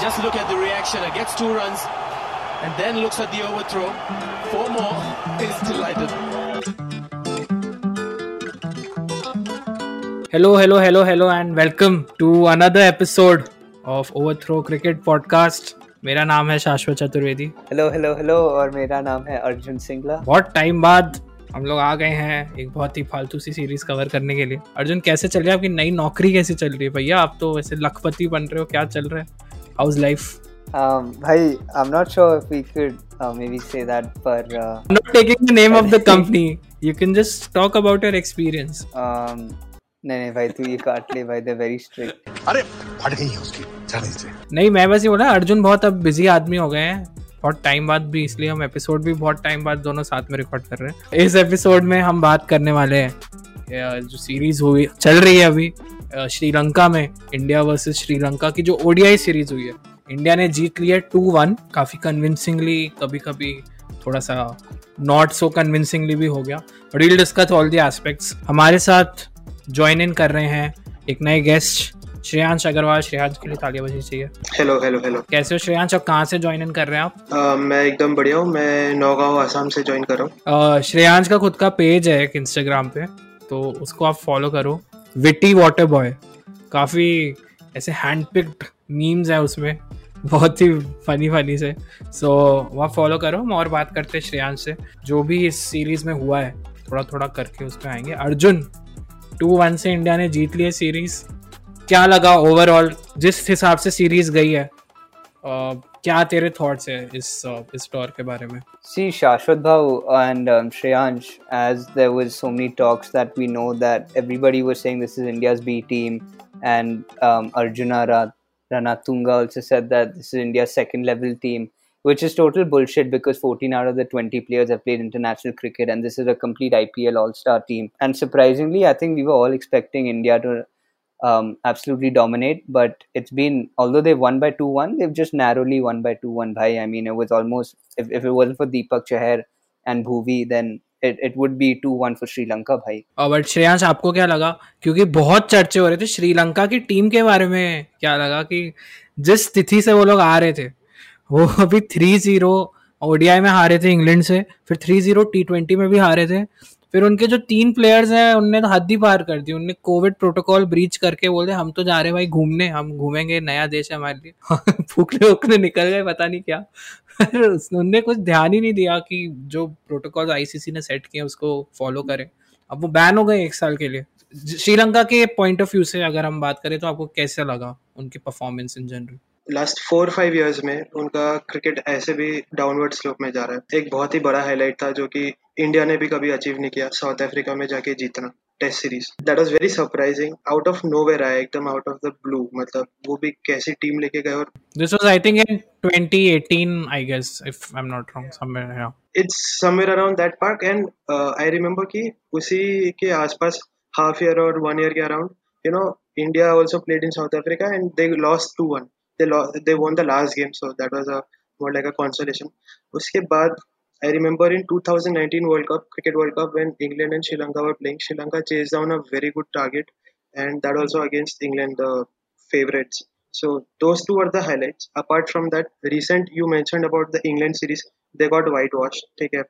Just look at the reaction. It gets two runs and then looks at the overthrow. Four more. Is delighted. Hello, hello, hello, hello, and welcome to another episode of Overthrow Cricket Podcast. मेरा नाम है शाश्वत Chaturvedi hello hello hello और मेरा नाम है अर्जुन सिंगला बहुत time बाद हम लोग आ गए हैं एक बहुत ही फालतू सी सीरीज़ कवर करने के लिए अर्जुन कैसे चल रही है आपकी नई नौकरी कैसे चल रही है भैया आप तो वैसे लखपति बन रहे हो क्या चल रहा है how's life Um, bhai, I'm not sure if we could uh, maybe say that, but uh, I'm not taking the name of the company. You can just talk about your experience. um, नहीं नहीं भाई तू ये काट ले भाई they very strict अरे फट गई है उसकी। जाने दीजिए नहीं मैं बस ये बोला अर्जुन बहुत अब बिज़ी आदमी हो गए हैं। बहुत टाइम बाद भी इसलिए हम एपिसोड भी बहुत टाइम बाद दोनों साथ में रिकॉर्ड कर रहे हैं। इस एपिसोड में हम बात करने वाले हैं। जो सीरीज़ हुई चल रही है अभी। श्रीलंका में इंडिया वर्सेस श्रीलंका की जो ओडीआई सीरीज़ हुई है इंडिया ने जीत लिया टू वन काफ़ी कन्विंसिंगली कभी कभी थोड़ा सा नॉट सो कन्विंसिंगली भी हो गया। But will discuss all the aspects हमारे साथ ज्वाइन इन कर रहे हैं एक नए गेस्ट श्रेयांश अग्रवाल। श्रेयांश के लिए तालियाँ बजनी चाहिए। हेलो हेलो हेलो कैसे हो श्रेयांश? अब कहाँ से ज्वाइन इन कर रहे हैं आप? अ, मैं एकदम बढ़िया हूँ। मैं नौगांव आसाम से ज्वाइन कर रहा हूँ। अ, श्रेयांश का खुद का पेज है एक इंस्टाग्राम पे तो उसको आप फॉलो करो। विटी वाटर बॉय काफ़ी ऐसे हैंड पिक्ड मीम्स है उसमें। बहुत ही फनी फनी से। सो so, वहाँ फॉलो करो। हम और बात करते हैं श्रेयांश से। जो भी इस सीरीज़ में हुआ है थोड़ा थोड़ा करके उस पर आएँगे। अर्जुन टू वन से इंडिया ने जीत लिया सीरीज़ क्या लगा ओवरऑल जिस हिसाब से सीरीज़ गई है। क्या तेरे थॉट्स है इस अ, इस टॉर के बारे में See, Shashwat Bhau and um, Shreyansh, as there was so many talks that we know that everybody was saying this is India's B team, and um, Arjuna Ra- Ranatunga also said that this is India's second level team, which is total bullshit because 14 out of the 20 players have played international cricket, and this is a complete IPL All Star team. And surprisingly, I think we were all expecting India to um, absolutely dominate. But it's been, although they won by 2 1, they've just narrowly won by 2 1. Bhai, I mean, it was almost, if, if it wasn't for Deepak Chahar and Bhuvi, then it, it would be 2 1 for Sri Lanka, bhai. But Shreyansh आपको क्या लगा क्योंकि बहुत चर्चे हो रहे थे श्रीलंका की टीम के बारे में क्या लगा कि जिस तिथि से वो लोग आ रहे थे वो अभी थ्री जीरो ओडीआई में हारे थे इंग्लैंड से फिर थ्री जीरो टी ट्वेंटी में भी हारे थे फिर उनके जो तीन प्लेयर्स हैं, उनने तो हद ही पार कर दी। उनने कोविड प्रोटोकॉल ब्रीच करके बोलते हम तो जा रहे भाई घूमने, हम घूमेंगे, नया देश है हमारे लिए। फूकने उकने निकल गए, पता नहीं क्या। उनने कुछ ध्यान ही नहीं दिया कि जो प्रोटोकॉल आईसीसी ने सेट किए उसको फॉलो करें। अब वो बैन हो गए एक साल के लिए। श्रीलंका के पॉइंट ऑफ़ व्यू से अगर हम बात करें तो आपको कैसा लगा उनकी performance in general last four five years में उनका क्रिकेट ऐसे भी डाउनवर्ड स्लोप में जा रहा है। एक बहुत ही बड़ा हाईलाइट था जो कि इंडिया ने भी कभी अचीव नहीं किया साउथ अफ्रीका में जाके जीतना test series that was very surprising out of nowhere आया एकदम आउट ऑफ़ द ब्लू मतलब वो भी कैसी टीम लेके गए और this was I think in 2018 I guess if I'm not wrong somewhere या it's somewhere around that part and I remember कि उसी के आसपास हाफ़ ईयर और वन ईयर के around you know India also played in South Africa and they lost two one they lost they won the last game so that was a more like a consolation. उसके बाद I remember in 2019 World Cup Cricket World Cup when England and Sri Lanka were playing Sri Lanka chased down a very good target and that also against England the favorites. So those two were the highlights. Apart from that recent you mentioned about the England series they got whitewashed take care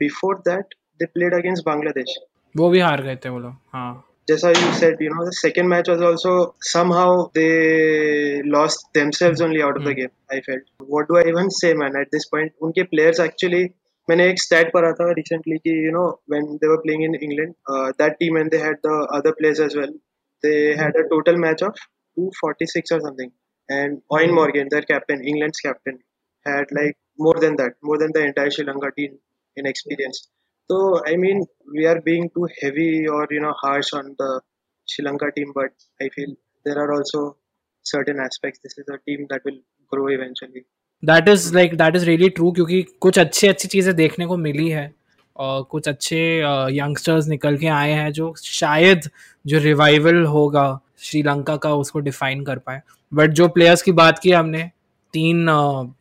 before that they played against Bangladesh. वो भी हार गए थे वो लोग हाँ। Jessa, you said, you know, the second match was also somehow they lost themselves only out of the game. I felt. What do I even say, man? At this point, उनके players actually. मैंने एक stat पढ़ा था recently कि you know when they were playing in England, uh, that team and they had the other players as well. They had a total match of 246 or something, and Owen Morgan, their captain, England's captain, had like more than that, more than the entire Sri Lanka team in experience. So I mean, we are being too heavy or you know harsh on the Sri Lanka team, but I feel there are also certain aspects. This is a team that will grow eventually. That is like that is really true क्योंकि कुछ अच्छी अच्छी चीज़ें देखने को मिली है और कुछ अच्छे यंगस्टर्स निकल के आए हैं जो शायद जो रिवाइवल होगा श्रीलंका का उसको डिफाइन कर पाए बट जो प्लेयर्स की बात की हमने तीन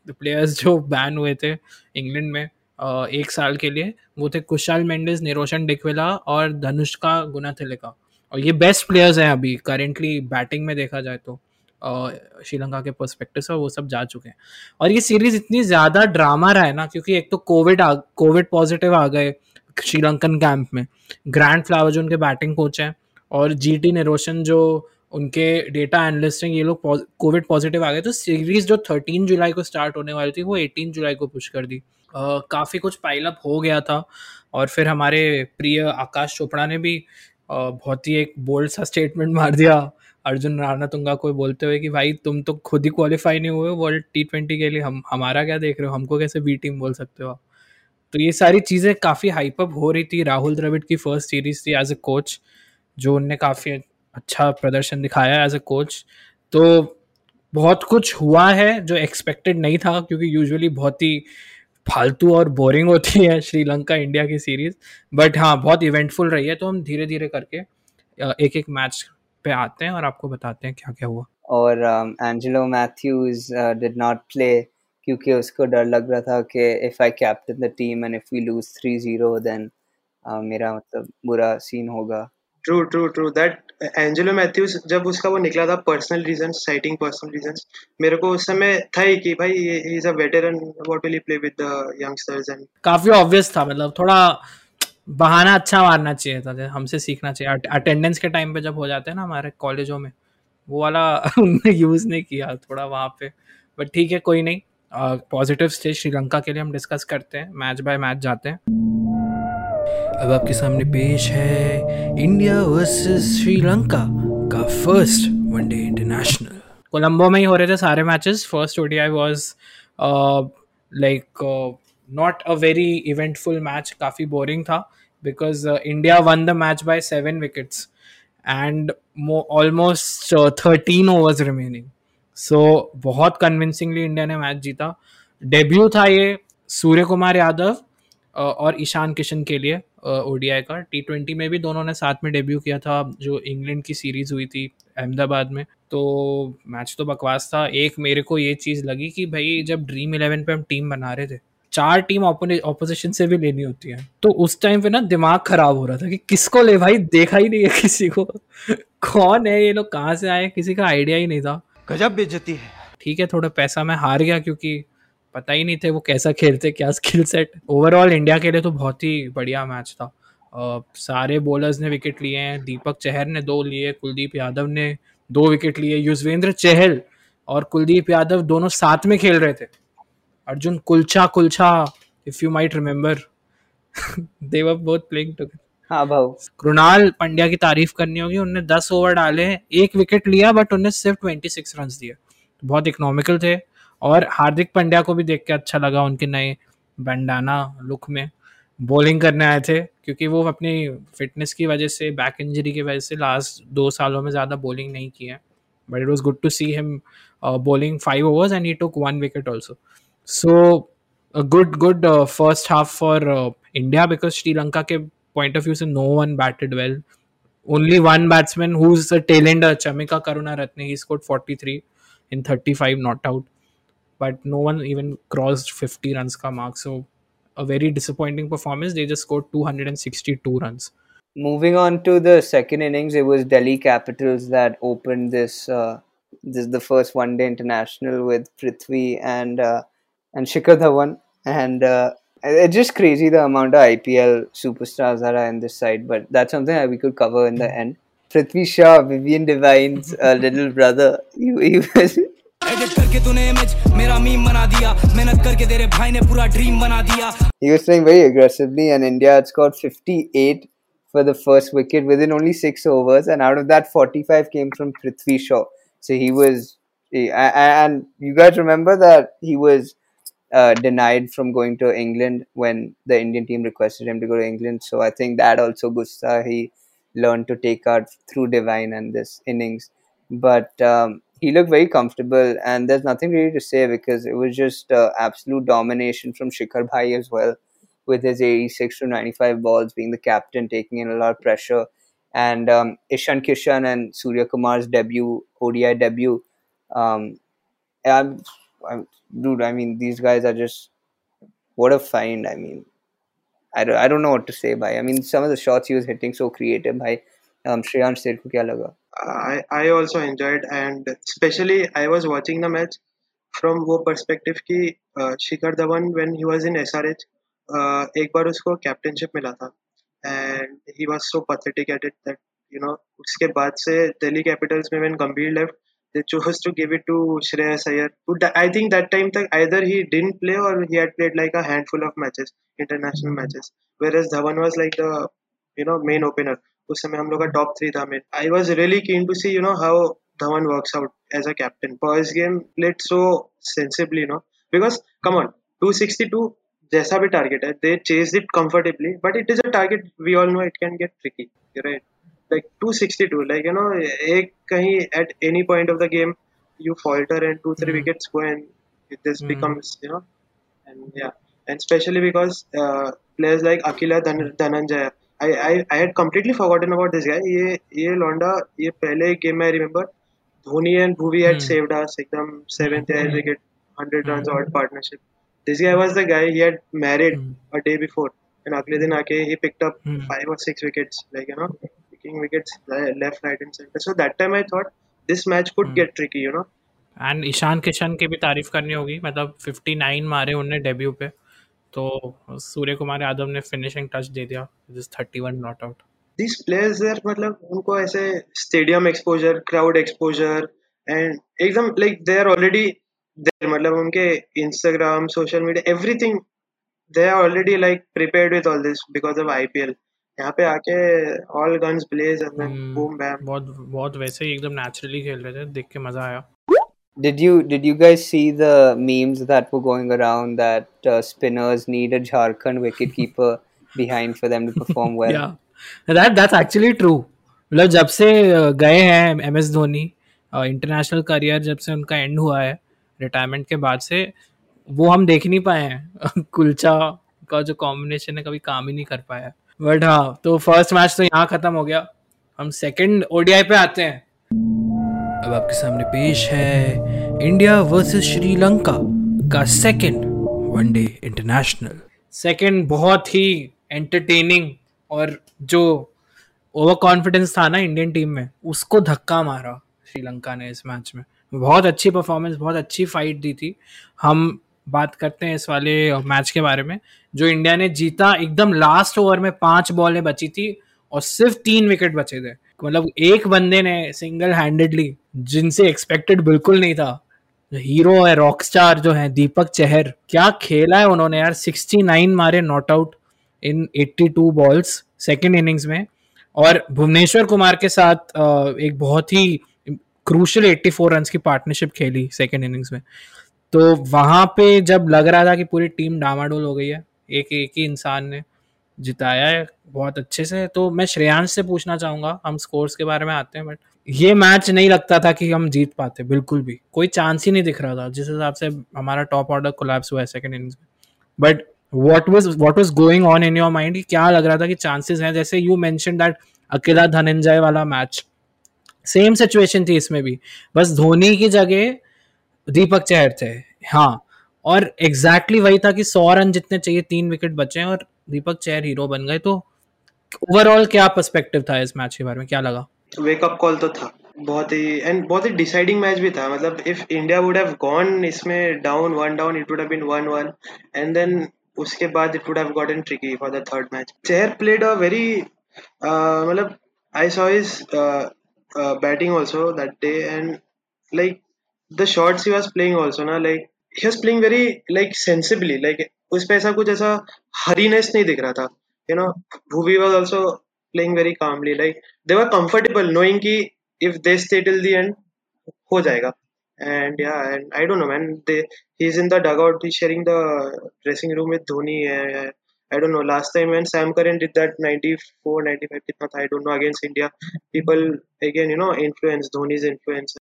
प्लेयर्स जो बैन हुए थे इंग्लैंड में अ, एक साल के लिए, वो थे कुशाल मेंडिस, निरोशन डिकवेला और धनुष्का गुनाथिलिका। और ये बेस्ट प्लेयर्स हैं अभी करेंटली बैटिंग में देखा जाए तो। श्रीलंका के पर्सपेक्टिव से वो सब जा चुके हैं। और ये सीरीज़ इतनी ज़्यादा ड्रामा रहा है ना, क्योंकि एक तो कोविड आ कोविड पॉजिटिव आ गए श्रीलंकन कैंप में। ग्रैंड फ्लावर जो उनके बैटिंग कोच हैं और जी टी निरोशन जो उनके डेटा एनालिस्ट हैं, ये लोग कोविड पॉजिटिव आ गए। तो सीरीज़ जो थर्टीन जुलाई को स्टार्ट होने वाली थी, वो एटीन जुलाई को पुश कर दी। काफ़ी कुछ पाइलअप हो गया था और फिर हमारे प्रिय आकाश चोपड़ा ने भी बहुत ही एक बोल्ड सा स्टेटमेंट मार दिया। अर्जुन राणा तुंगा को बोलते हुए कि, भाई, तुम तो खुद ही क्वालिफाई नहीं हुए वर्ल्ड टी ट्वेंटी के लिए। हम, हमारा क्या देख रहे हो? हमको कैसे बी टीम बोल सकते हो तो ये सारी चीज़ें काफ़ी हाइपअप हो रही थी। राहुल द्रविड की फ़र्स्ट सीरीज़ थी एज ए कोच जो उनने काफ़ी अच्छा प्रदर्शन दिखाया एज ए कोच तो बहुत कुछ हुआ है जो एक्सपेक्टेड नहीं था, क्योंकि यूजुअली बहुत ही फालतू और बोरिंग होती है श्रीलंका इंडिया की सीरीज़ बट हाँ बहुत इवेंटफुल रही है तो हम धीरे धीरे करके एक एक मैच पे आते हैं और आपको बताते हैं क्या क्या हुआ। और Angelo Mathews did not play क्योंकि उसको डर लग रहा था कि if I captain the team and if we lose three zero then मेरा मतलब बुरा सीन होगा। True true true that Angelo Mathews जब उसका वो निकला था personal reason citing personal reason मेरे को उस समय था ही कि भाई he is a veteran what will he play with the youngsters and काफ़ी ऑब्वियस था मतलब थोड़ा बहाना अच्छा मारना चाहिए था हमसे सीखना चाहिए। अटेंडेंस के टाइम पे जब हो जाते हैं ना हमारे कॉलेजों में, वो वाला उन्होंने यूज़ नहीं किया थोड़ा वहाँ पे। बट ठीक है, कोई नहीं। पॉजिटिव स्टेज श्रीलंका के लिए हम डिस्कस करते हैं मैच बाय मैच जाते हैं। अब आपके सामने पेश है इंडिया वर्सेस श्रीलंका का फ़र्स्ट वनडे इंटरनेशनल कोलंबो में ही हो रहे थे सारे matches first ODI was like not a very eventful match काफ़ी बोरिंग था because India won the match by seven wickets and almost thirteen overs remaining so बहुत कन्विंसिंगली इंडिया ने मैच जीता। डेब्यू था ये सूर्य कुमार यादव uh, और ईशान किशन के लिए। ओडीआई का। टी ट्वेंटी में भी दोनों ने साथ में डेब्यू किया था जो इंग्लैंड की सीरीज़ हुई थी अहमदाबाद में। तो मैच तो बकवास था। एक मेरे को ये चीज़ लगी कि भाई जब ड्रीम इलेवन पे हम टीम बना रहे थे चार टीम ऑपोजिशन से भी लेनी होती है। तो उस टाइम पे ना दिमाग खराब हो रहा था कि किसको ले भाई? देखा ही नहीं है किसी को। कौन है ये लोग? कहाँ से आए किसी का आइडिया ही नहीं था। गजब बेचती है। ठीक है थोड़ा पैसा मैं हार गया क्योंकि पता ही नहीं थे वो कैसा खेलते क्या स्किल सेट ओवरऑल इंडिया के लिए तो बहुत ही बढ़िया मैच था। uh, सारे बॉलर्स ने विकेट लिए हैं दीपक चहर ने दो लिए कुलदीप यादव ने दो विकेट लिए युजवेंद्र चहल और कुलदीप यादव दोनों साथ में खेल रहे थे। Arjun Kulcha Kulcha if you might remember they're both playing together हाँ भाव। कृणाल पंड्या की तारीफ़ करनी होगी उनने दस ओवर डाले एक विकेट लिया बट उन्हें सिर्फ़ ट्वेंटी सिक्स रन दिए। बहुत इकोनॉमिकल थे। और हार्दिक पंड्या को भी देख के अच्छा लगा उनके नए बंडाना लुक में। बॉलिंग करने आए थे, क्योंकि वो अपनी फिटनेस की वजह से बैक इंजरी की वजह से लास्ट दो सालों में ज़्यादा बॉलिंग नहीं की है। But it was good to see him bowling five overs and he took one wicket also so good good first half for India because Sri Lanka के पॉइंट ऑफ़ व्यू से no one batted well only one batsman who is the talent Chamika Karunaratne he scored 43 in 35 not out. But no one even crossed 50 runs ka mark. So a very disappointing performance. They just scored 262 runs. Moving on to the second innings, it was Delhi Capitals that opened this. Uh, this is the first one-day international with Prithvi and uh, and Shikhar Dhawan, and uh, it's just crazy the amount of IPL superstars that are in this side. But that's something that we could cover in the end. Prithvi Shah, Vivian Devine's uh, little brother, he, he was edit करके तूने image मेरा meme बना दिया मेहनत करके तेरे भाई ने पूरा ड्रीम बना दिया He was playing very aggressively and India had scored 58 for the first wicket within only 6 overs and out of that 45 came from Prithvi Shaw. So he was and you guys remember that he was uh, denied from going to England when the Indian team requested him to go to England. So I think that also Gusta he learned to take out through Divine and this innings. But um, he looked very comfortable, and there's nothing really to say because it was just uh, absolute domination from Shikhar Bhai as well, with his 86 to 95 balls, being the captain, taking in a lot of pressure. And um, Ishan Kishan and Surya Kumar's debut, ODI debut. Um, I'm, I'm, dude, I mean, these guys are just what a find. I mean, I don't, I don't know what to say. By I mean, some of the shots he was hitting so creative. By um, Shreyansh ko kya laga? I I also enjoyed and especially I was watching the match from वो perspective कि uh, Shikhar Dhawan when he was in SRH uh, एक बार उसको captaincy मिला था and he was so pathetic at it that you know उसके बाद से दिल्ली कैपिटल्स में when Gambhir left they chose to give it to Shreyas Iyer. I think that time तक either he didn't play or he had played like a handful of matches, international matches. Whereas Dhawan was like the you know main opener. उस समय हम लोग का top three था mid I was really keen to see you know how Dhawan work out as a captain first game played so sensibly no because come on two sixty two जैसा भी target है they chase it comfortably but it is a target we all know it can get tricky right like two sixty two like you know एक कहीं at any point of the game you falter and two three wickets go and it this becomes you know and and especially because players like Akila Dhananjaya I, I I had completely forgotten about this guy ये ये लौंडा ये पहले game में I remember Dhoni Bhuvi had mm. saved us एकदम seventh mm. wicket 100 runs odd partnership this guy was the guy he had married mm. a day before and अगले दिन आके he picked up mm. five or six wickets like you know picking wickets left, right, and center. So that time I thought this match could hmm. get tricky, you know. And Ishan Kishan की भी तारीफ़ करनी होगी मतलब 59 मारे उन्हें debut पे तो सूर्य कुमार यादव ने फिनिशिंग टच दे दिया जिस 31 not out this players there मतलब उनको ऐसे stadium exposure crowd exposure and एकदम like they are already there मतलब उनके Instagram social media everything they are already like prepared with all this because of IPL यहाँ पे आके all guns blaze and boom bam बहुत बहुत वैसे ही एकदम नेचुरली खेल रहे थे देख के मज़ा आया। Did you did you guys see the memes that were going around that uh, spinners need a Jharkhand wicketkeeper behind for them to perform well? yeah, that that's actually true. मतलब जब से गए हैं M S Dhoni international career जब से उनका and हुआ है रिटायरमेंट के बाद से वो हम देख नहीं पाए हैं कुलचा का जो कॉम्बिनेशन है कभी काम ही नहीं कर पाया बट हाँ तो फ़र्स्ट मैच तो यहाँ खत्म हो गया हम सेकंड ओडीआई पे आते हैं अब आपके सामने पेश है इंडिया वर्सेस श्रीलंका का सेकंड वनडे इंटरनेशनल सेकंड बहुत ही एंटरटेनिंग और जो ओवर कॉन्फिडेंस था ना इंडियन टीम में, उसको धक्का मारा श्रीलंका ने इस मैच में। बहुत अच्छी परफॉर्मेंस बहुत अच्छी फाइट दी थी। हम बात करते हैं इस वाले मैच के बारे में, जो इंडिया ने जीता, एकदम लास्ट ओवर में पाँच बॉलें बची थी और सिर्फ़ तीन विकेट बचे थे। मतलब एक बंदे ने सिंगल हैंडेडली जिनसे एक्सपेक्टेड बिल्कुल नहीं था हीरो है रॉक स्टार जो है, दीपक चहर, क्या खेला है उन्होंने यार? 69 मारे not out in 82 balls second innings में। और भुवनेश्वर कुमार के साथ एक बहुत ही क्रूशल 84 रन की पार्टनरशिप खेली सेकेंड इनिंग्स में। तो वहाँ पे जब लग रहा था कि पूरी टीम डामाडोल हो गई है, एक एक ही इंसान ने जिताया है बहुत अच्छे से। तो मैं श्रेयांश से पूछना चाहूँगा, हम स्कोर्स के बारे में आते हैं बट ये मैच नहीं लगता था कि हम जीत पाते, बिल्कुल भी। कोई चांस ही नहीं दिख रहा था, जिस हिसाब से हमारा टॉप ऑर्डर कोलैप्स हुआ है सेकंड इनिंग्स में। But what was what was going on in your mind क्या लग रहा था कि चांसेस हैं? जैसे यू मैंशन दैट अकेला धनंजय वाला मैच सेम सिचुएशन थी इसमें भी। बस धोनी की जगह दीपक चहर थे। हाँ और एग्जैक्टली exactly वही था कि सौ रन जितने चाहिए, तीन विकेट बचे हैं, और दीपक चहर हीरो बन गए तो ओवरऑल क्या पर्सपेक्टिव था इस मैच के बारे में? क्या लगा? वेकअप कॉल तो था। बहुत ही एंड बहुत ही डिसाइडिंग मैच भी था। मतलब if India would have gone इसमें down one down it would have been one one and then उसके बाद it would have gotten tricky for the third match Chahar played a very मतलब I saw his batting also that day and like the shots he was playing also ना, like he was playing very, like sensibly, like उसमें ऐसा कुछ ऐसा हरीनेस नहीं दिख रहा था you know Bhuvi was also playing very calmly like they were comfortable knowing की if they stay till the end हो जाएगा। एंड या and I don't know man they he is in the dugout he sharing the dressing room with Dhoni I don't know last time and Sam Curran did that 94 95 कितना था I don't know against India people again you know influence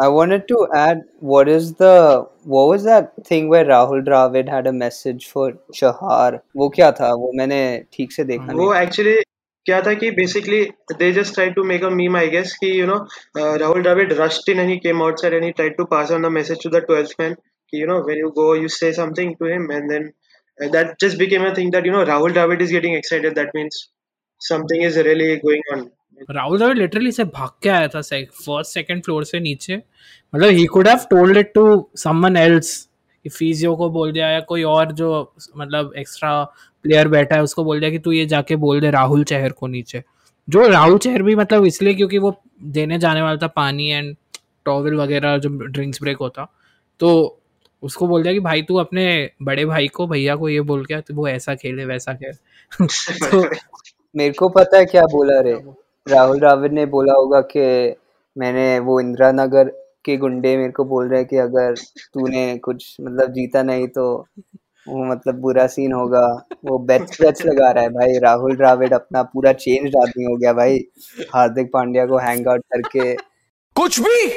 I wanted to add what is the what was that thing where Rahul Dravid had a message for Chahar वो क्या था वो मैंने ठीक से देखा नहीं वो actually क्या था कि basically they just tried to make a meme I guess कि you know uh, Rahul Dravid rushed in and he came outside and he tried to pass on the message to the 12th man कि you know when you go you say something to him and then uh, that just became a thing that you know Rahul Dravid is getting excited that means something is really going on Rahul Dravid literally से भाग के आया था first second floor से नीचे। मतलब he could have told it to someone else physio को बोल दिया या कोई और जो मतलब एक्स्ट्रा प्लेयर बैठा है उसको बोल दिया कि तू ये जाके बोल दे राहुल चहर को नीचे। जो राहुल चहर भी मतलब इसलिए क्योंकि वो देने जाने वाला था पानी एंड टॉवल वगैरह जो ड्रिंक्स ब्रेक होता। तो उसको बोल दिया कि भाई तू अपने बड़े भाई को भैया को ये बोल के तो वो ऐसा खेले वैसा खेले। तो मेरे को पता है क्या बोला रे। राहुल रावत ने बोला होगा कि मैंने वो इंदिरा नगर के गुंडे मेरे को बोल रहे हैं कि अगर तूने कुछ मतलब जीता नहीं तो वो मतलब बुरा सीन होगा। वो बेट्स बेट्स लगा रहा है भाई। राहुल द्राविड अपना पूरा चेंज आदमी हो गया भाई। हार्दिक पांड्या को हैंग आउट करके। कुछ भी?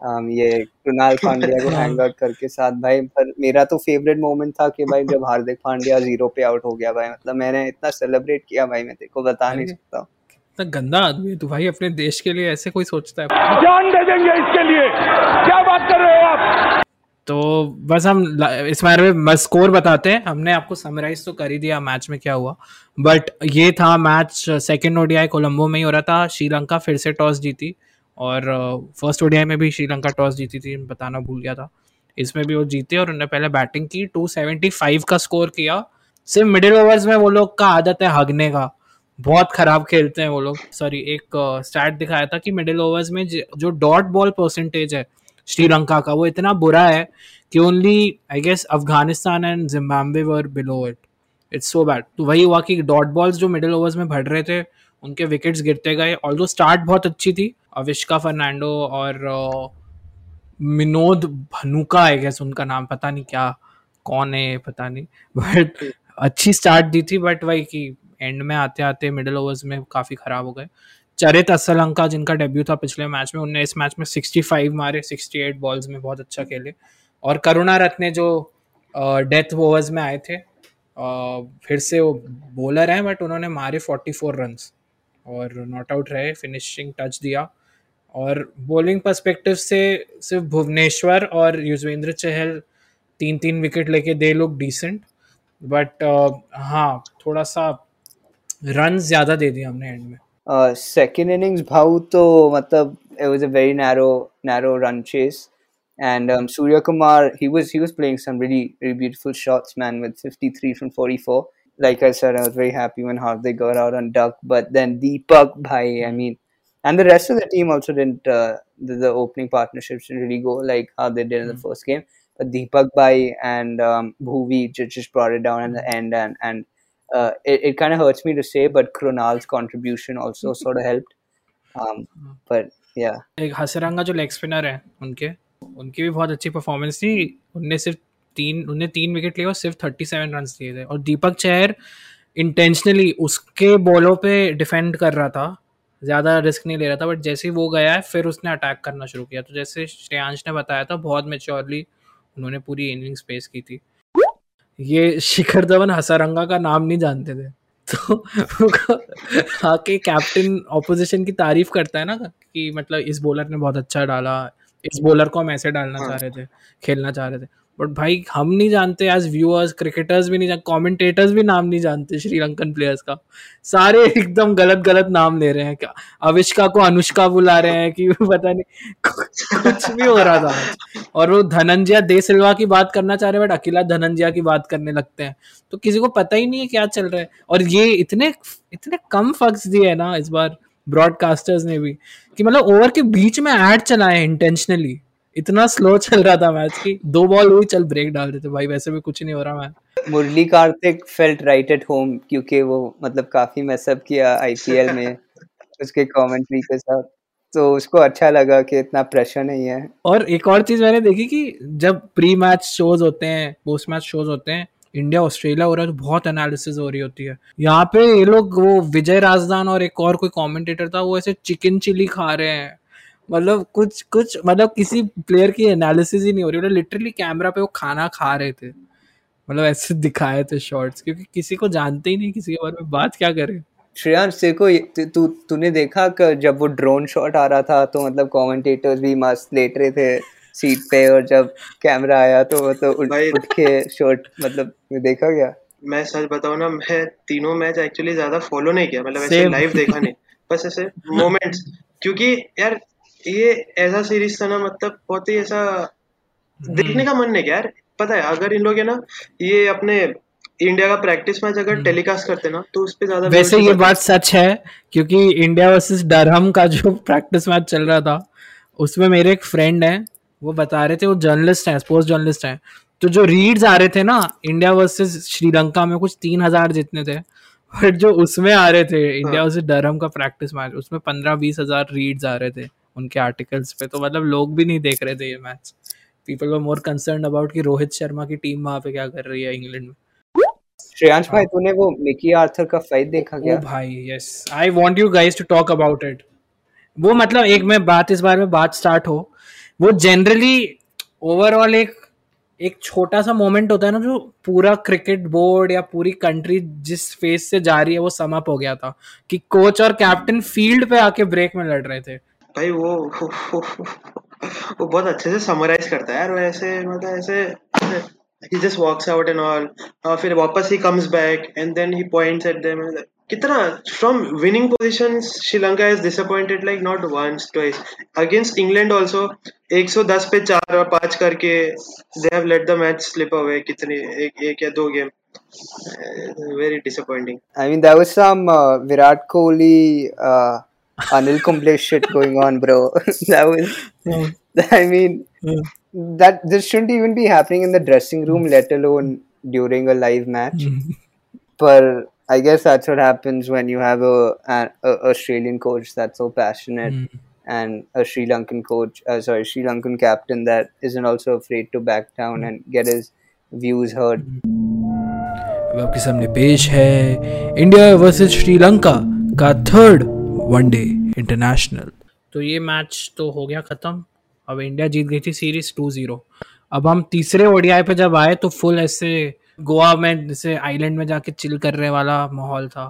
um, ये कृणाल पांड्या को हैंग आउट करके साथ। भाई पर मेरा तो फेवरेट मोमेंट था कि भाई जब हार्दिक पांड्या ज़ीरो पे आउट हो गया भाई। मतलब मैंने इतना सेलिब्रेट किया भाई मैं तेरे को बता नहीं सकता इतना गंदा आदमी है तू भाई अपने देश के लिए ऐसे कोई सोचता है? जान दे देंगे इसके लिए। क्या बात कर रहे हो आप? तो बस हम इस बारे में स्कोर बताते हैं। हमने आपको समराइज तो कर ही दिया मैच में क्या हुआ। बट ये था मैच सेकेंड ओडीआई कोलंबो में ही हो रहा था। श्रीलंका फिर से टॉस जीती। और फ़र्स्ट ओडीआई में भी श्रीलंका टॉस जीती थी बताना भूल गया था। इसमें भी वो जीते और उन्होंने पहले बैटिंग की। 275 का स्कोर किया। सिर्फ़ मिडिल ओवर्स में वो लोग का आदत है हगने का। बहुत खराब खेलते हैं वो लोग। सॉरी एक स्टैट दिखाया था कि मिडिल ओवर्स में जो डॉट बॉल परसेंटेज है श्रीलंका का, वो इतना बुरा है कि only I guess Afghanistan and Zimbabwe were below it it's so bad तो वही हुआ कि डॉट बॉल्स जो मिडिल ओवर्स में बढ़ रहे थे, उनके विकेट्स गिरते गए। ऑल स्टार्ट बहुत अच्छी थी, अविष्का फर्नांडो और मिनोद भनुका आई गेस उनका नाम, पता नहीं क्या, कौन है पता नहीं। बट अच्छी स्टार्ट दी थी बट वही कि एंड में आते आते मिडिल ओवर्स में काफ़ी ख़राब हो गए। चरित असलंका, जिनका डेब्यू था पिछले मैच में, उनने इस मैच में 65 मारे 68 बॉल्स में बहुत अच्छा खेले। और करुणा रत्ने जो डेथ ओवर्स में आए थे फिर से वो बॉलर हैं बट उन्होंने मारे 44 रन्स और नॉट आउट रहे फिनिशिंग टच दिया। और बॉलिंग पर्सपेक्टिव से सिर्फ़ भुवनेश्वर और युजवेंद्र चहल तीन तीन विकेट लेके दे लोग डिसेंट बट हाँ थोड़ा सा रन ज़्यादा दे दिए हमने एंड में सेकेंड इनिंग्स भाव तो मतलब it was a very narrow narrow run chase and um, Surya Kumar he was he was playing some really really beautiful shots man with 53 from 44 like I said I was very happy when Hardik got out on duck but then Deepak bhai I mean and the rest of the team also didn't uh, the, the, opening partnerships didn't really go like how they did in the mm. first game but Deepak Bhai and um, Bhuvi just, just brought it down in the end and and uh, it, it kind of hurts me to say but Krunal's contribution also sort of helped. Um, but yeah. एक हसरंगा जो leg spinner है उनके उनकी भी बहुत अच्छी performance थी। उनने सिर्फ़ तीन उनने तीन विकेट लिए और सिर्फ़ थर्टी सेवन रन दिए थे। और दीपक चहर इंटेंशनली उसके बॉलों पे डिफेंड कर रहा था। ज़्यादा रिस्क नहीं ले रहा था बट जैसे ही वो गया है फिर उसने अटैक करना शुरू किया। तो जैसे श्रेयांश ने बताया था बहुत मेच्योरली उन्होंने पूरी इनिंग्स पेस की थी। ये शिखर धवन हसारंगा का नाम नहीं जानते थे तो आके कैप्टन ऑपोजिशन की तारीफ़ करता है ना कि मतलब इस बॉलर ने बहुत अच्छा डाला इस बॉलर को हम ऐसे डालना हाँ। चाह रहे थे खेलना चाह रहे थे बट भाई, हम नहीं जानते एज व्यूअर्स क्रिकेटर्स भी नहीं जानते कमेंटेटर्स भी नाम नहीं जानते श्रीलंकन प्लेयर्स का। सारे एकदम गलत गलत नाम ले रहे हैं क्या? अविष्का को अनुष्का बुला रहे हैं कि पता नहीं, कुछ भी हो रहा था। और वो धनंजय दे सिल्वा की बात करना चाह रहे हैं बट अकेला धनंजय की बात करने लगते हैं। तो किसी को पता ही नहीं है क्या चल रहा है। और ये इतने इतने कम फक्स दिए है ना इस बार ब्रॉडकास्टर्स ने भी, कि मतलब ओवर के बीच में एड चलाए इंटेंशनली इतना स्लो चल रहा था मैच की दो बॉल हुई चल ब्रेक डाल देते। भाई वैसे भी कुछ नहीं हो रहा match. Murali Kartik felt right at home क्योंकि वो मतलब काफ़ी मैसअप किया आईपीएल में उसके कमेंट्री के साथ। तो उसको अच्छा लगा कि इतना प्रेशर नहीं है। और एक और चीज़ मैंने देखी कि जब प्री मैच शोज़ होते हैं पोस्ट मैच शोज़ होते हैं इंडिया ऑस्ट्रेलिया हो रहा है तो बहुत एनालिसिस हो रही होती है। यहाँ पे ये लोग वो विजय राजदान और एक और कोई कमेंटेटर था वो ऐसे चिकन चिली खा रहे हैं। मतलब कुछ कुछ मतलब किसी प्लेयर की एनालिसिस ही नहीं हो रही। मतलब लिटरली कैमरा पे वो खाना खा रहे थे। मतलब ऐसे दिखाए थे शॉर्ट्स क्योंकि किसी को जानते ही नहीं किसी के बारे में बात क्या करे? श्रेयांश देखो तू तूने देखा कि जब वो ड्रोन शॉट आ रहा था तो मतलब कमेंटेटर्स भी मस्त लेट रहे थे सीट पे और जब कैमरा आया तो मतलब उठ, उठ के शॉट मतलब देखा गया मैं सच बताऊँ ना मैं तीनों मैच एक्चुअली ज़्यादा फॉलो नहीं किया मतलब ऐसे लाइव देखा नहीं। बस ऐसे मोमेंट्स क्योंकि यार ये ऐसा सीरीज़ था ना मतलब बहुत ही ऐसा देखने का मन नहीं क्या यार। पता है अगर इन लोग है ना ये अपने इंडिया का प्रैक्टिस मैच अगर टेलीकास्ट करते ना तो उस पर ज़्यादा वैसे ये बात सच है क्योंकि इंडिया वर्सेस डरहम का जो प्रैक्टिस मैच चल रहा था उसमें मेरे एक फ्रेंड है वो बता रहे थे वो जर्नलिस्ट हैं स्पोर्ट्स जर्नलिस्ट हैं। तो जो रीड्स आ रहे थे ना इंडिया वर्सेस श्रीलंका में कुछ तीन हज़ार जितने थे बट जो उसमें आ रहे थे इंडिया वर्सेस डरहम का प्रैक्टिस मैच उसमें पंद्रह बीस हज़ार रीड्स आ रहे थे। उनके आर्टिकल्स पे तो मतलब लोग भी नहीं देख रहे थे ये match people were more concern about कि रोहित शर्मा की टीम वहाँ पे क्या कर रही है इंग्लैंड में। श्रेयांश भाई तूने वो मिकी आर्थर का फाइट देखा क्या? ओ भाई yes I want you guys to talk about it वो मतलब एक मैं बात इस बारे में बात स्टार्ट हो। वो जनरली ओवरऑल एक एक छोटा सा मोमेंट होता है ना जो पूरा क्रिकेट बोर्ड या पूरी कंट्री जिस फ़ेज़ से जा रही है वो समअप हो गया था। कि कोच और कैप्टन फ़ील्ड पे आके ब्रेक में लड़ रहे थे। भाई वो वो बहुत अच्छे से समराइज करता है यार वैसे मतलब ऐसे just walks out and all uh, फिर वापस he comes back and then he points at them कितना from winning positions Sri Lanka is disappointed like not once twice against England also 110 पे चार और पाँच करके they have let the match slip away कितनी एक एक या दो game very disappointing I mean there was some uh, Virat Kohli uh, Anil Kumble shit going on bro that was I mean that this shouldn't even be happening in the dressing room, let alone during a live match. but I guess that's what happens when you have a, a, a Australian coach that's so passionate mm. and a Sri Lankan coach, uh, sorry, Sri Lankan captain that isn't also afraid to back down and get his views heard. अब आपके सामने पेश है India versus Sri Lanka का third one day international तो ये match तो हो गया ख़त्म। अब इंडिया जीत गई थी सीरीज़ टू ज़ीरो अब हम तीसरे ओडीआई पे जब आए तो फुल ऐसे गोवा में, जैसे आइलैंड में जाके चिल करने वाला माहौल था।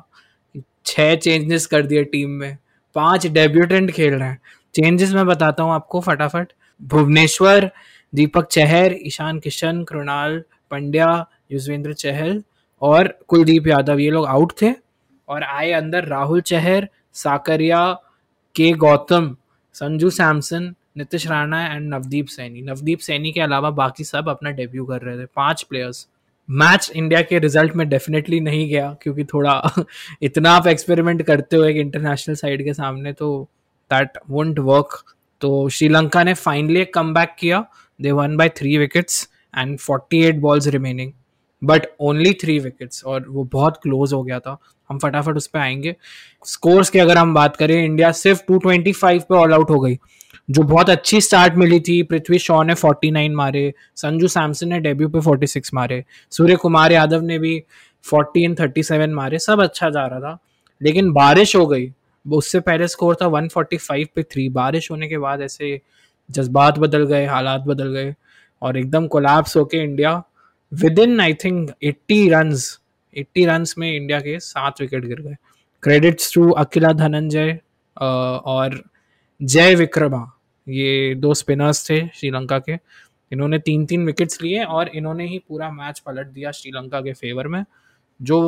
छह चेंजेस कर दिए टीम में। पाँच डेब्यूटेंट खेल रहे हैं। चेंजेस मैं बताता हूँ आपको फटाफट। भुवनेश्वर, दीपक चहर, ईशान किशन, कृणाल पंड्या, युजवेंद्र चहल और कुलदीप यादव। ये लोग आउट थे। और आए अंदर Rahul Chahar Sakariya, K Gowtham, Sanju Samson, Nitish Rana and Navdeep Saini. Navdeep Saini के अलावा बाकी सब अपना डेब्यू कर रहे थे। पाँच प्लेयर्स मैच इंडिया के रिज़ल्ट में डेफिनेटली नहीं गया, क्योंकि थोड़ा इतना आप एक्सपेरिमेंट करते हो एक इंटरनेशनल साइड के सामने तो दैट वोंट वर्क तो श्रीलंका ने फाइनली एक कम किया। They won by three wickets and forty eight balls remaining but only three wickets और वो बहुत क्लोज हो गया था। हम फटाफट उस पर आएँगे। स्कोर्स की अगर हम बात करें इंडिया सिर्फ़ टू ट्वेंटी फाइव पे ऑल आउट हो गई। जो बहुत अच्छी स्टार्ट मिली थी, पृथ्वी शॉ ने 49 मारे, संजू सैमसन ने डेब्यू पे 46 मारे सूर्य कुमार यादव ने भी 14 37 मारे, सब अच्छा जा रहा था। लेकिन बारिश हो गई। उससे पहले स्कोर था 145 पे थ्री बारिश होने के बाद ऐसे जज्बात बदल गए, हालात बदल गए और एकदम कोलैप्स होके India within I think 80 run 80 run में इंडिया के सात विकेट गिर गए। क्रेडिट्स टू अकिला धनंजय और जय विक्रमा ये दो स्पिनर्स थे श्रीलंका के। इन्होंने तीन तीन विकेट्स लिए और इन्होंने ही पूरा मैच पलट दिया श्रीलंका के फेवर में। जो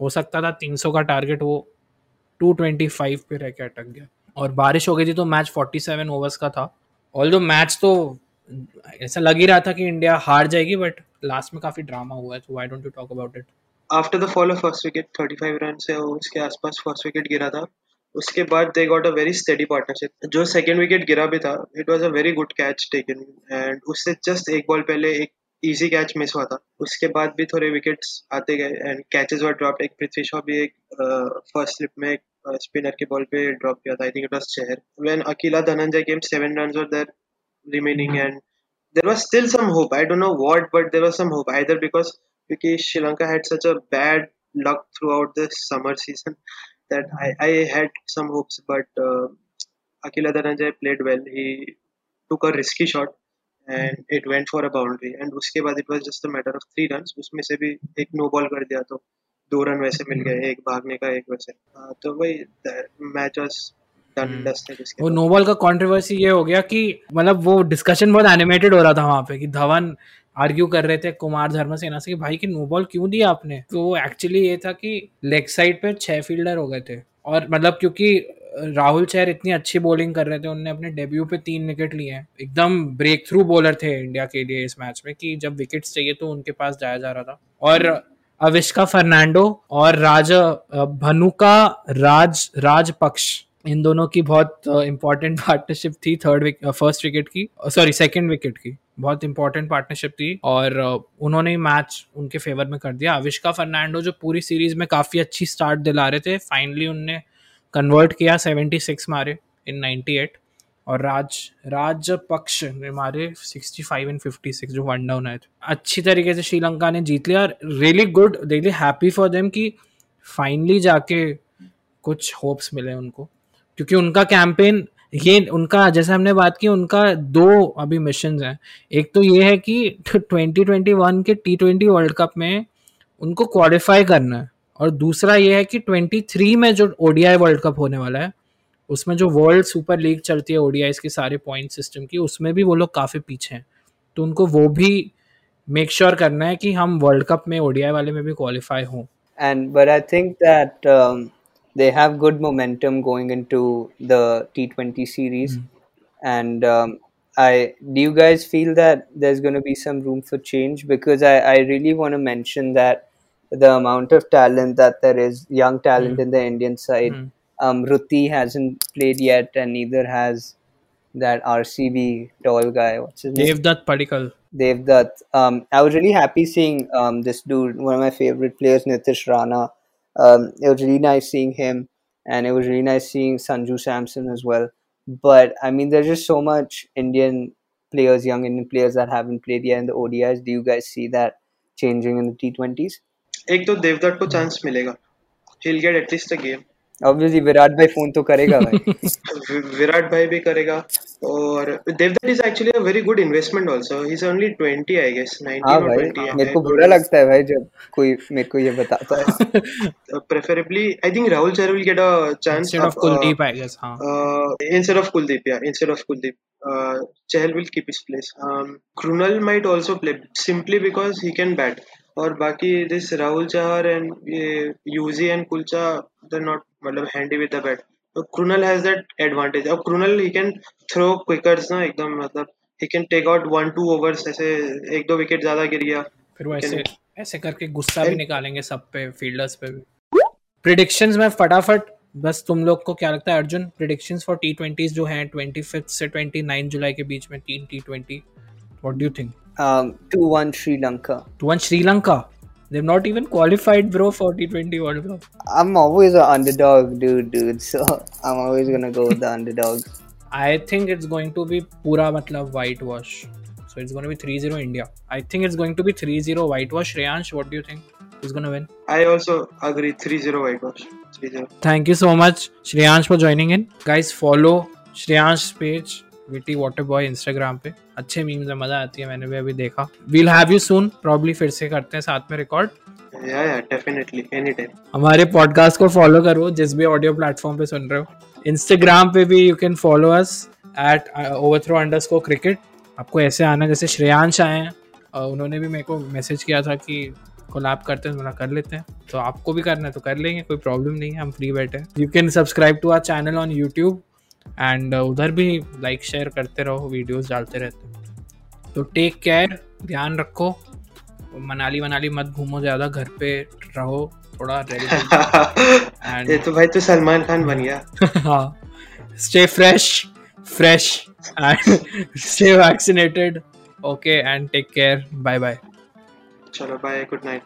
हो सकता था 300 का टारगेट वो 225 पे रह के अटक गया। और बारिश हो गई थी तो मैच 47 ओवर्स का था। ऑल मैच तो ऐसा लग ही रहा था कि इंडिया हार जाएगी बट लास्ट में काफ़ी ड्रामा हुआ है तो why don't you talk about it after the fall of first wicket 35 run से उसके आसपास फ़र्स्ट विकेट गिरा था। उसके बाद they got a very steady partnership जो सेकंड विकेट गिरा भी था it was a very good catch taken and उससे जस्ट एक बॉल पहले एक इजी कैच मिस हुआ था। उसके बाद भी थोड़े विकेट्स आते गए एंड कैचेस वर ड्रॉप एक पृथ्वी शॉ भी एक फ़र्स्ट स्लिप में एक स्पिनर के बॉल पे ड्रॉप किया था। I think it was Chahar when Akila Dhananjaya came seven runs were there remaining, and there was still some hope i don't know what but there was some hope either because because sri lanka had such a bad luck throughout the summer season that I, I had some hopes, but uh, Akila Dhananjay played well. He took a risky shot and it went for a boundary. And उसके बाद it was just a matter of three runs. उसमें से भी एक no ball कर दिया तो दो रन वैसे मिल गए एक भागने का एक वैसे तो वही मैच वाज वो नो बॉल का कंट्रोवर्सी ये हो गया कि मतलब वो डिस्कशन बहुत एनिमेटेड हो रहा था वहाँ पे कि धवन आर्ग्यू कर रहे थे कुमार धर्मसेना से कि भाई की नो बॉल क्यों दिया आपने? तो वो एक्चुअली ये था कि लेग साइड पे छह फील्डर हो गए थे। और मतलब क्योंकि राहुल चहर इतनी अच्छी बॉलिंग कर रहे थे उनने अपने डेब्यू पे तीन विकेट लिए हैं। एकदम ब्रेक थ्रू बॉलर थे इंडिया के लिए इस मैच में कि जब विकेट्स चाहिए तो उनके पास जाया जा रहा था। और अविष्का फर्नांडो और राज भनुका राज राज पक्ष इन दोनों की बहुत इंपॉर्टेंट पार्टनरशिप थी थर्ड फ़र्स्ट विकेट की सॉरी सेकंड विकेट की। बहुत इंपॉर्टेंट पार्टनरशिप थी और उन्होंने मैच उनके फेवर में कर दिया। अविष्का फर्नांडो जो पूरी सीरीज़ में काफ़ी अच्छी स्टार्ट दिला रहे थे फाइनली उनने कन्वर्ट किया 76 मारे इन 98 और राज राज पक्ष ने मारे 65 इन 56 जो वन डाउन आए थे। अच्छी तरीके से श्रीलंका ने जीत लिया really good really happy for them कि फाइनली जाके कुछ होप्स मिले उनको। क्योंकि उनका कैंपेन ये उनका, जैसे हमने बात की, उनका दो अभी मिशन हैं। एक तो ये है कि 2021 के टी ट्वेंटी वर्ल्ड कप में उनको क्वालिफाई करना है और दूसरा ये है कि 23 में जो ओडीआई वर्ल्ड कप होने वाला है, उसमें जो वर्ल्ड सुपर लीग चलती है ओडीआई के सारे पॉइंट सिस्टम की, उसमें भी वो लोग काफ़ी पीछे हैं। तो उनको वो भी मेक श्योर sure करना है कि हम वर्ल्ड कप में ओडीआई वाले में भी क्वालिफाई हों। And but I think that they have good momentum going into the T20 series. Mm. And um, I do you guys feel that there's going to be some room for change? Because I, I really want to mention that the amount of talent that there is, young talent mm. in the Indian side. Mm. Um, Ruti hasn't played yet, and neither has that RCB tall guy. What's his name? Devdutt Padikkal. Devdutt. Um, I was really happy seeing um, this dude, one of my favorite players, Nitish Rana um, it was really nice seeing him, and it was really nice seeing Sanju Samson as well. But I mean, there's just so much Indian players, young Indian players that haven't played yet in the ODIs. Do you guys see that changing in the T20s? एक तो देवदत्त को chance मिलेगा he'll get at least a game obviously Virat भाई phone तो करेगा भाई। विराट भाई भी करेगा। और Devdutt is actually a very good investment also he is only 20 I guess 19 हाँ और 20 मेरे को बुरा लगता है भाई जब कोई मेरे को ये बताता है। Preferably I think Rahul Chahar will get a chance instead of Kuldeep I guess हाँ। इंस्टेड ऑफ़ कुलदीप या instead of Kuldeep Chahal will keep his place Krunal might also play simply because he can bat और बाकी this Rahul Chahar and ये Yuzi and Kulcha they not मतलब handy with the bat तो Krunal has that advantage अब Krunal he can throw quickers ना एकदम मतलब he can take out one two overs ऐसे एक दो विकेट ज़्यादा गिर गया. फिर वो ऐसे ऐसे करके गुस्सा भी निकालेंगे सब पे फील्डर्स पे भी. प्रिडिक्शंस में फटाफट बस तुम लोग को क्या लगता है Arjun? Predictions for T twenties जो हैं ट्वेंटी फिफ्थ से ट्वेंटी नाइन जुलाई के बीच में तीन T twenty what do think Um, 2 1 Sri Lanka. 2 1 Sri Lanka. They've not even qualified, bro, for T20 World Cup. I'm always an underdog, dude, dude. So I'm always gonna go with the underdog. I think it's going to be pura matlab whitewash. So it's going to be 3-0 India. I think it's going to be 3-0 whitewash. Shreyansh, what do you think? Who's going to win? I also agree 3-0 whitewash. 3-0. Thank you so much, Shreyansh, for joining in. Guys, follow Shreyansh's page witty water boy Instagram पे। अच्छे memes में मज़ा आती है मैंने भी अभी देखा। We'll have you soon probably फिर से करते हैं साथ में रिकॉर्ड हमारे पॉडकास्ट को फॉलो करो जिस भी ऑडियो प्लेटफॉर्म पे सुन रहे हो। इंस्टाग्राम पे भी you can follow us at overthrow underscore cricket आपको ऐसे आना जैसे श्रेयांश आए हैं उन्होंने भी मेरे को मैसेज किया था कि कोलैब करते हैं थोड़ा कर लेते हैं। तो आपको भी करना है तो कर लेंगे कोई प्रॉब्लम नहीं है हम फ्री बैठे हैं। You can subscribe to our channel on YouTube and uh, उधर भी लाइक शेयर करते रहो वीडियोस डालते रहते तो टेक केयर ध्यान रखो। मनाली मनाली मत घूमो ज़्यादा घर पे रहो थोड़ा एंड ये तो भाई तो सलमान खान बन गया। हाँ। Stay fresh fresh and stay vaccinated okay and take care bye bye चलो बाय गुड नाइट